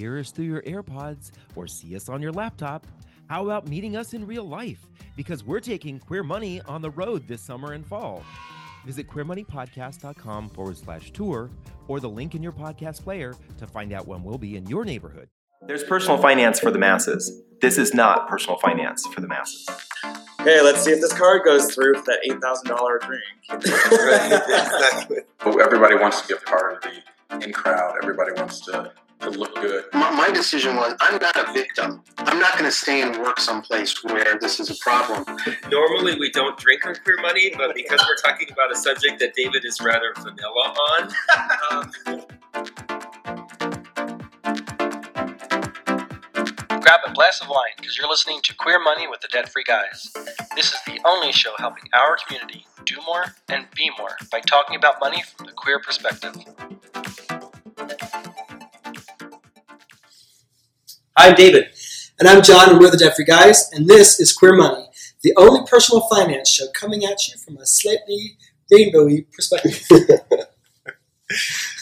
hear us through your AirPods or see us on your laptop, how about meeting us in real life? Because we're taking Queer Money on the road this summer and fall. Visit queermoneypodcast.com forward slash tour or the link in your podcast player to find out when we'll be in your neighborhood. There's personal finance for the masses. This is not personal finance for the masses. Hey, let's see if this card goes through for that eight thousand dollar drink. exactly. Everybody wants to be a part of the in crowd. Everybody wants to to look good. My, my decision was I'm not a victim. I'm not going to stay and work someplace where this is a problem. Normally, we don't drink on Queer Money, but because we're talking about a subject that David is rather vanilla on. um, Grab a glass of wine because you're listening to Queer Money with the Debt Free Guys. This is the only show helping our community do more and be more by talking about money from the queer perspective. I'm David. And I'm John, and we're the Debt Free Guys, and this is Queer Money, the only personal finance show coming at you from a slightly rainbowy perspective.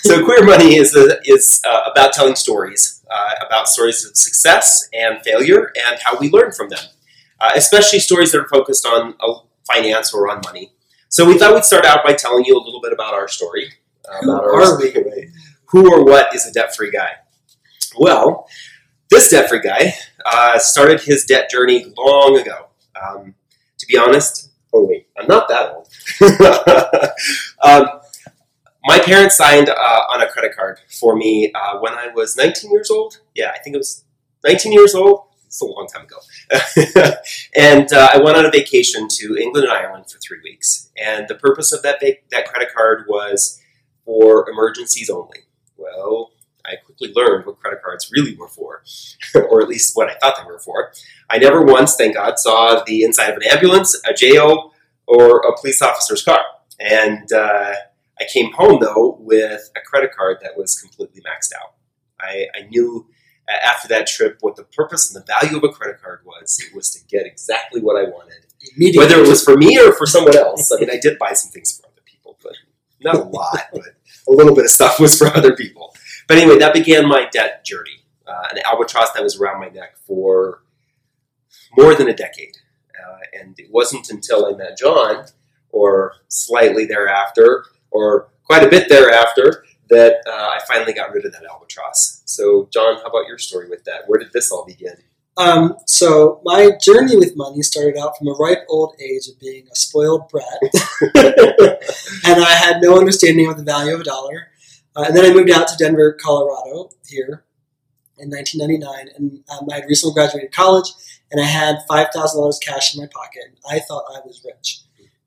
so, Queer Money is, a, is uh, about telling stories, uh, about stories of success and failure, and how we learn from them, uh, especially stories that are focused on uh, finance or on money. So, we thought we'd start out by telling you a little bit about our story. Who about are our, we? Who or what is a debt free guy? Well, this debt free guy uh, started his debt journey long ago. Um, to be honest, oh wait, I'm not that old. um, my parents signed uh, on a credit card for me uh, when I was 19 years old. Yeah, I think it was 19 years old. It's a long time ago. and uh, I went on a vacation to England and Ireland for three weeks. And the purpose of that, va- that credit card was for emergencies only. Well, I quickly learned what credit cards really were for, or at least what I thought they were for. I never once, thank God, saw the inside of an ambulance, a jail, or a police officer's car. And uh, I came home, though, with a credit card that was completely maxed out. I, I knew after that trip what the purpose and the value of a credit card was. It was to get exactly what I wanted, whether it was for me or for someone else. I mean, I did buy some things for other people, but not a lot, but a little bit of stuff was for other people. But anyway, that began my debt journey, uh, an albatross that was around my neck for more than a decade. Uh, and it wasn't until I met John, or slightly thereafter, or quite a bit thereafter, that uh, I finally got rid of that albatross. So, John, how about your story with that? Where did this all begin? Um, so my journey with money started out from a ripe old age of being a spoiled brat, and I had no understanding of the value of a dollar. Uh, and then I moved out to Denver, Colorado, here in 1999, and um, I had recently graduated college, and I had five thousand dollars cash in my pocket. And I thought I was rich.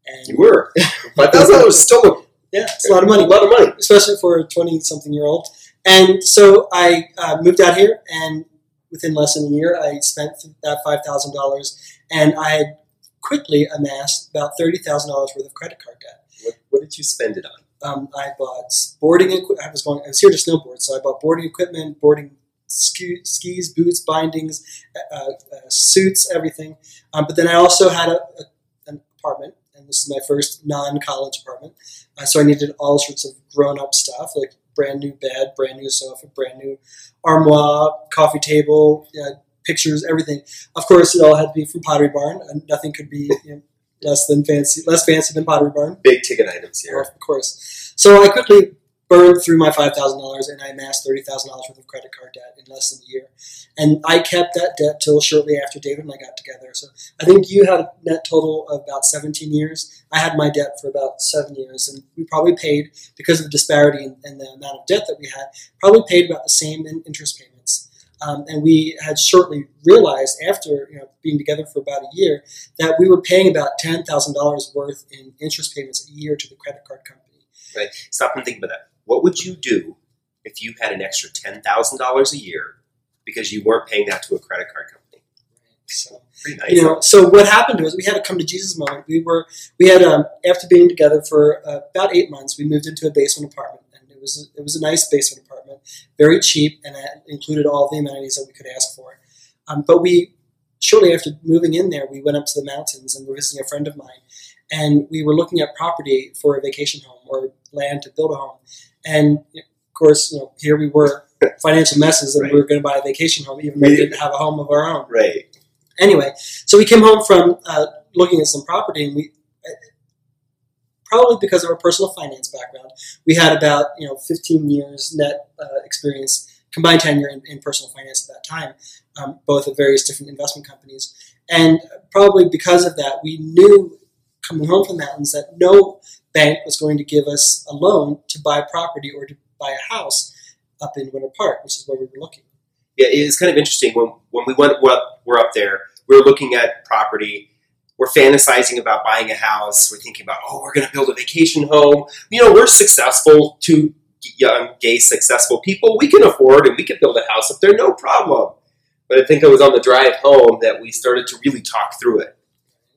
And You were five thousand dollars still yeah, it's a lot of money, a lot of money. especially for a twenty-something year old. And so I uh, moved out here, and within less than a year, I spent that five thousand dollars, and I had quickly amassed about thirty thousand dollars worth of credit card debt. What, what did you spend it on? Um, I bought boarding. Equi- I was going. I was here to snowboard, so I bought boarding equipment, boarding ski, skis, boots, bindings, uh, uh, suits, everything. Um, but then I also had a, a, an apartment, and this is my first non-college apartment. Uh, so I needed all sorts of grown-up stuff, like brand new bed, brand new sofa, brand new armoire, coffee table, uh, pictures, everything. Of course, it all had to be from Pottery Barn, and nothing could be you know, less than fancy, less fancy than Pottery Barn. Big ticket items here. Of course. So I quickly burned through my five thousand dollars, and I amassed thirty thousand dollars worth of credit card debt in less than a year. And I kept that debt till shortly after David and I got together. So I think you had a net total of about seventeen years. I had my debt for about seven years, and we probably paid because of the disparity in, in the amount of debt that we had. Probably paid about the same in interest payments. Um, and we had shortly realized after you know, being together for about a year that we were paying about ten thousand dollars worth in interest payments a year to the credit card company. Right? Stop and think about that. What would you do if you had an extra ten thousand dollars a year because you weren't paying that to a credit card company? So nice. you know, so what happened was we had a come to Jesus moment. We were we had um, after being together for uh, about eight months, we moved into a basement apartment, it was a, it was a nice basement apartment, very cheap, and it included all the amenities that we could ask for. Um, but we shortly after moving in there, we went up to the mountains and we were visiting a friend of mine, and we were looking at property for a vacation home or land to build a home, and of course, you know, here we were financial messes and Right. we were going to buy a vacation home, even though we didn't have a home of our own. Right. Anyway, so we came home from uh, looking at some property, and we probably because of our personal finance background, we had about you know 15 years net uh, experience, combined tenure in, in personal finance at that time, um, both at various different investment companies, and probably because of that, we knew coming home from the mountains that no bank was going to give us a loan to buy property or to buy a house up in Winter Park, which is where we were looking. Yeah, it's kind of interesting when when we went we're up, we're up there. We were looking at property. We're fantasizing about buying a house. We're thinking about oh, we're going to build a vacation home. You know, we're successful. Two young, gay, successful people. We can afford and we can build a house up there, no problem. But I think it was on the drive home that we started to really talk through it.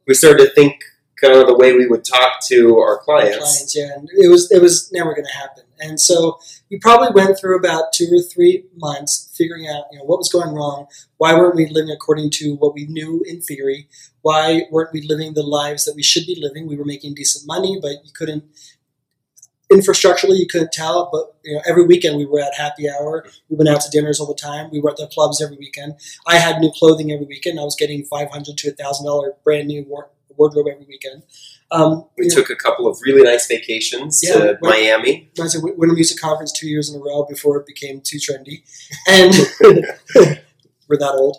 We started to think kind of the way we would talk to our clients. clients, yeah, and it was it was never going to happen. And so we probably went through about two or three months figuring out, you know, what was going wrong. Why weren't we living according to what we knew in theory? Why weren't we living the lives that we should be living? We were making decent money, but you couldn't. Infrastructurally, you couldn't tell, but you know, every weekend we were at happy hour. We went out to dinners all the time. We were at the clubs every weekend. I had new clothing every weekend. I was getting five hundred to thousand dollar brand new wardrobe every weekend. Um, We you know, took a couple of really nice vacations Yeah, to Miami. I was at Winter Music Conference two years in a row before it became too trendy, and we're that old.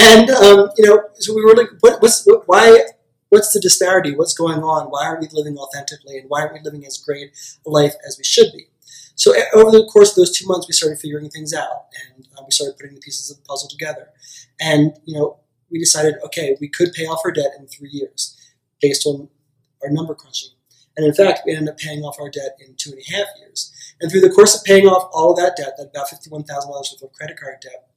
and um, you know, so we were like, what, what's what, why? What's the disparity? What's going on? Why aren't we living authentically, and why aren't we living as great a life as we should be? So over the course of those two months, we started figuring things out, and uh, we started putting the pieces of the puzzle together. And you know, we decided, okay, we could pay off our debt in three years, based on our number crunching. And in fact, we ended up paying off our debt in two and a half years. And through the course of paying off all of that debt, that about $51,000 worth of credit card debt,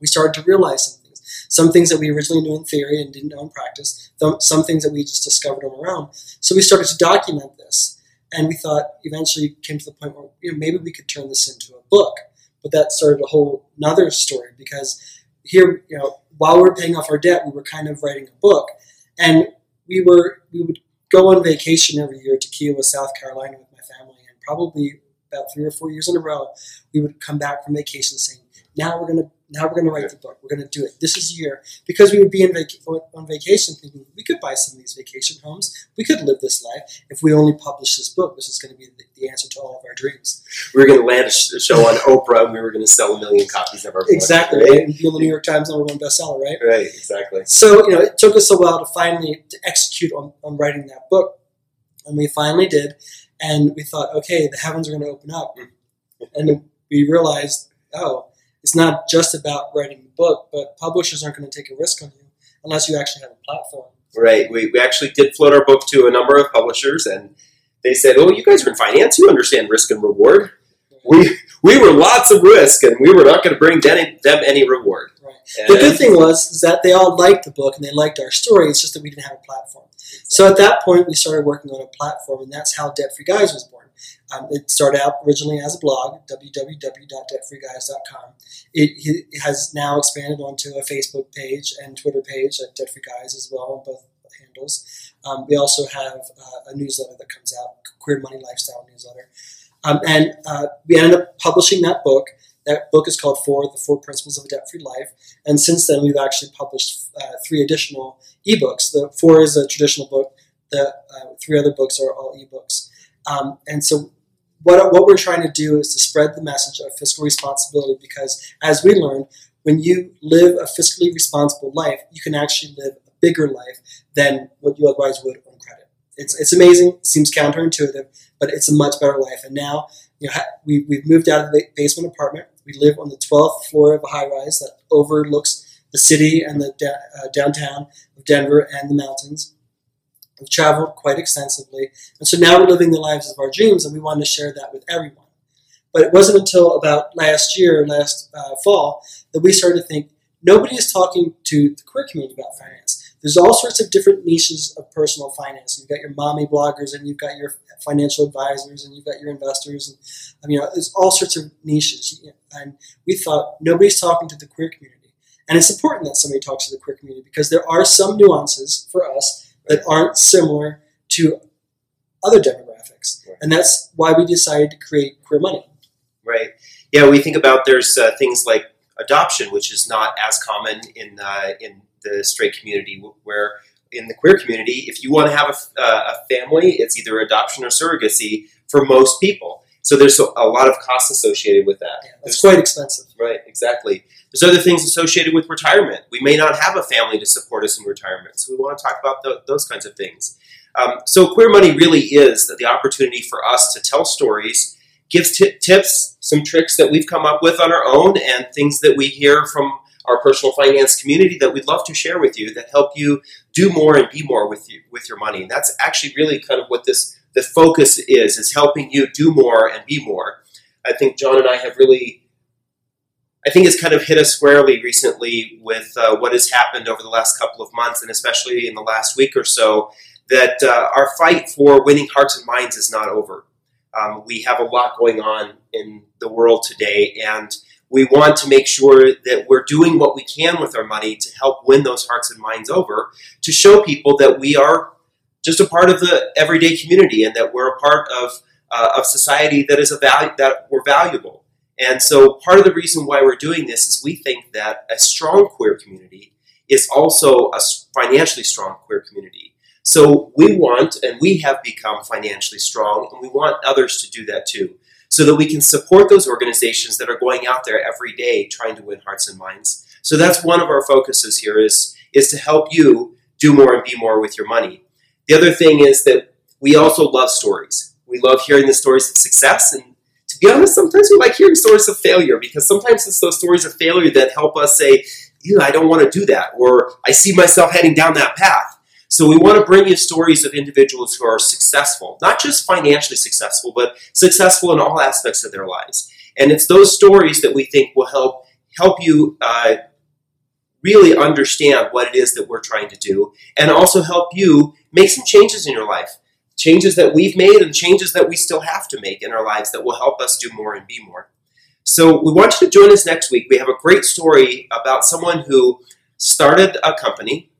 we started to realize some things. Some things that we originally knew in theory and didn't know in practice, some things that we just discovered on our own. So we started to document this. And we thought eventually came to the point where you know, maybe we could turn this into a book. But that started a whole another story because here, you know, while we were paying off our debt, we were kind of writing a book. And we were we would go on vacation every year to Kiawah, South Carolina with my family, and probably about three or four years in a row, we would come back from vacation saying, "Now we're gonna now we're gonna write the book. We're gonna do it. This is the year." Because we would be in vac- on vacation thinking we could buy some of these vacation homes, we could live this life if we only publish this book. This is going to be the, the answer to all of our dreams. we were going to land a show on Oprah, and we were going to sell a million copies of our book. Exactly, Right? right? And be on the New York Times number one bestseller, right? Right. Exactly. So, you know, it took us a while to finally to execute on, on writing that book. And we finally did. And we thought, okay, the heavens are going to open up. Hmm. And we realized, oh, it's not just about writing the book, but publishers aren't going to take a risk on you unless you actually have a platform. Right. We, we actually did float our book to a number of publishers, and they said, "Oh, you guys are in finance. You understand risk and reward. We we were lots of risk, and we were not going to bring them, them any reward." Right. And The good thing was is that they all liked the book and they liked our story. It's just that we didn't have a platform. So at that point, we started working on a platform, and that's how Debt Free Guys was born. Um, it started out originally as a blog, www.debtfreeguys.com. It, it has now expanded onto a Facebook page and Twitter page at Debt Free Guys as well on both handles. Um, we also have uh, a newsletter that comes out, Queer Money Lifestyle newsletter. Um, and uh, we ended up publishing that book. That book is called Four: The Four Principles of a Debt-Free Life. And since then, we've actually published uh, three additional ebooks. The four is a traditional book. The uh, three other books are all ebooks. Um, and so, what what we're trying to do is to spread the message of fiscal responsibility because, as we learned, when you live a fiscally responsible life, you can actually live a bigger life than what you otherwise would on credit. It's it's amazing. Seems counterintuitive, but it's a much better life. And now, you know, we we've moved out of the basement apartment. We live on the 12th floor of a high rise that overlooks the city and the da- uh, downtown of Denver and the mountains. We've traveled quite extensively, and so now we're living the lives of our dreams, and we want to share that with everyone. But it wasn't until about last year, last uh, fall, that we started to think nobody is talking to the queer community about finance. There's all sorts of different niches of personal finance. You've got your mommy bloggers, and you've got your financial advisors, and you've got your investors, and I mean, you know, there's all sorts of niches. And we thought nobody's talking to the queer community, and it's important that somebody talks to the queer community because there are some nuances for us that aren't similar to other demographics, Right. and that's why we decided to create Queer Money. right? yeah, we think about there's uh, things like adoption, which is not as common in uh, in the straight community, where in the queer community, if you want to have a, uh, a family, it's either adoption or surrogacy for most people. So there's a, lot of costs associated with that. Yeah, it's quite expensive. Right, exactly. There's other things associated with retirement. We may not have a family to support us in retirement, so we want to talk about th- those kinds of things. Um, so Queer Money really is the opportunity for us to tell stories, gives t- tips, some tricks that we've come up with on our own, and things that we hear from our personal finance community that we'd love to share with you that help you do more and be more with you with your money. And that's actually really kind of what this the focus is is helping you do more and be more. I think John and I have really I think it's kind of hit us squarely recently with uh, what has happened over the last couple of months, and especially in the last week or so, that uh, our fight for winning hearts and minds is not over. Um, we have a lot going on in the world today, and we want to make sure that we're doing what we can with our money to help win those hearts and minds over, to show people that we are just a part of the everyday community and that we're a part of uh, of society that is a value that we're valuable. And so, part of the reason why we're doing this is we think that a strong queer community is also a financially strong queer community. So we want, and we have become financially strong, and we want others to do that too so that we can support those organizations that are going out there every day trying to win hearts and minds. So that's one of our focuses here is, is to help you do more and be more with your money. The other thing is that we also love stories. We love hearing the stories of success and to be honest, sometimes we like hearing stories of failure because sometimes it's those stories of failure that help us say, I don't want to do that, or I see myself heading down that path. So we want to bring you stories of individuals who are successful, not just financially successful, but successful in all aspects of their lives. And it's those stories that we think will help help you uh, really understand what it is that we're trying to do, and also help you make some changes in your life. Changes that we've made and changes that we still have to make in our lives that will help us do more and be more. So we want you to join us next week. We have a great story about someone who started a company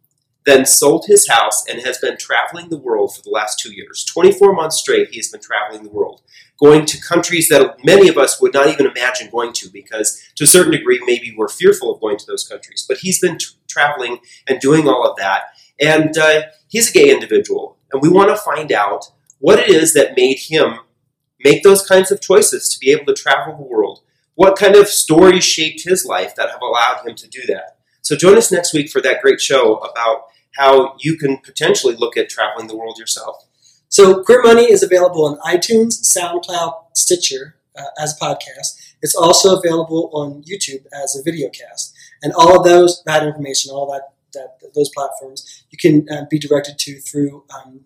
then sold his house and has been traveling the world for the last two years. 24 months straight, he has been traveling the world, going to countries that many of us would not even imagine going to because, to a certain degree, maybe we're fearful of going to those countries. But he's been t- traveling and doing all of that. And uh, he's a gay individual. And we want to find out what it is that made him make those kinds of choices to be able to travel the world. What kind of stories shaped his life that have allowed him to do that? So join us next week for that great show about how you can potentially look at traveling the world yourself. So Queer Money is available on iTunes, SoundCloud, Stitcher uh, as a podcast. It's also available on YouTube as a video cast. And all of those that information, all that, that those platforms, you can uh, be directed to through um,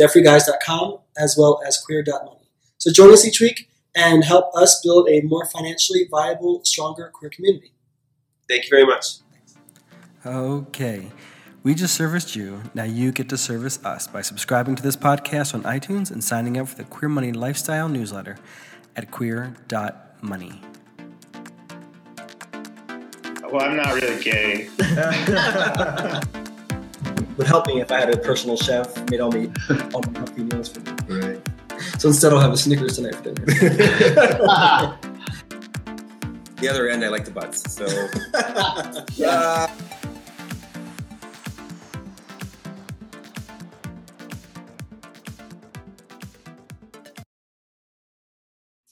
debtfreeguys.com as well as queer.money. So join us each week and help us build a more financially viable, stronger queer community. Thank you very much. Okay. We just serviced you. Now you get to service us by subscribing to this podcast on iTunes and signing up for the Queer Money Lifestyle newsletter at queer.money. Well, I'm not really gay. Would help me if I had a personal chef made all me all my healthy meals for me. Right. So instead, I'll have a Snickers tonight for dinner. the other end, I like the butts. So. uh,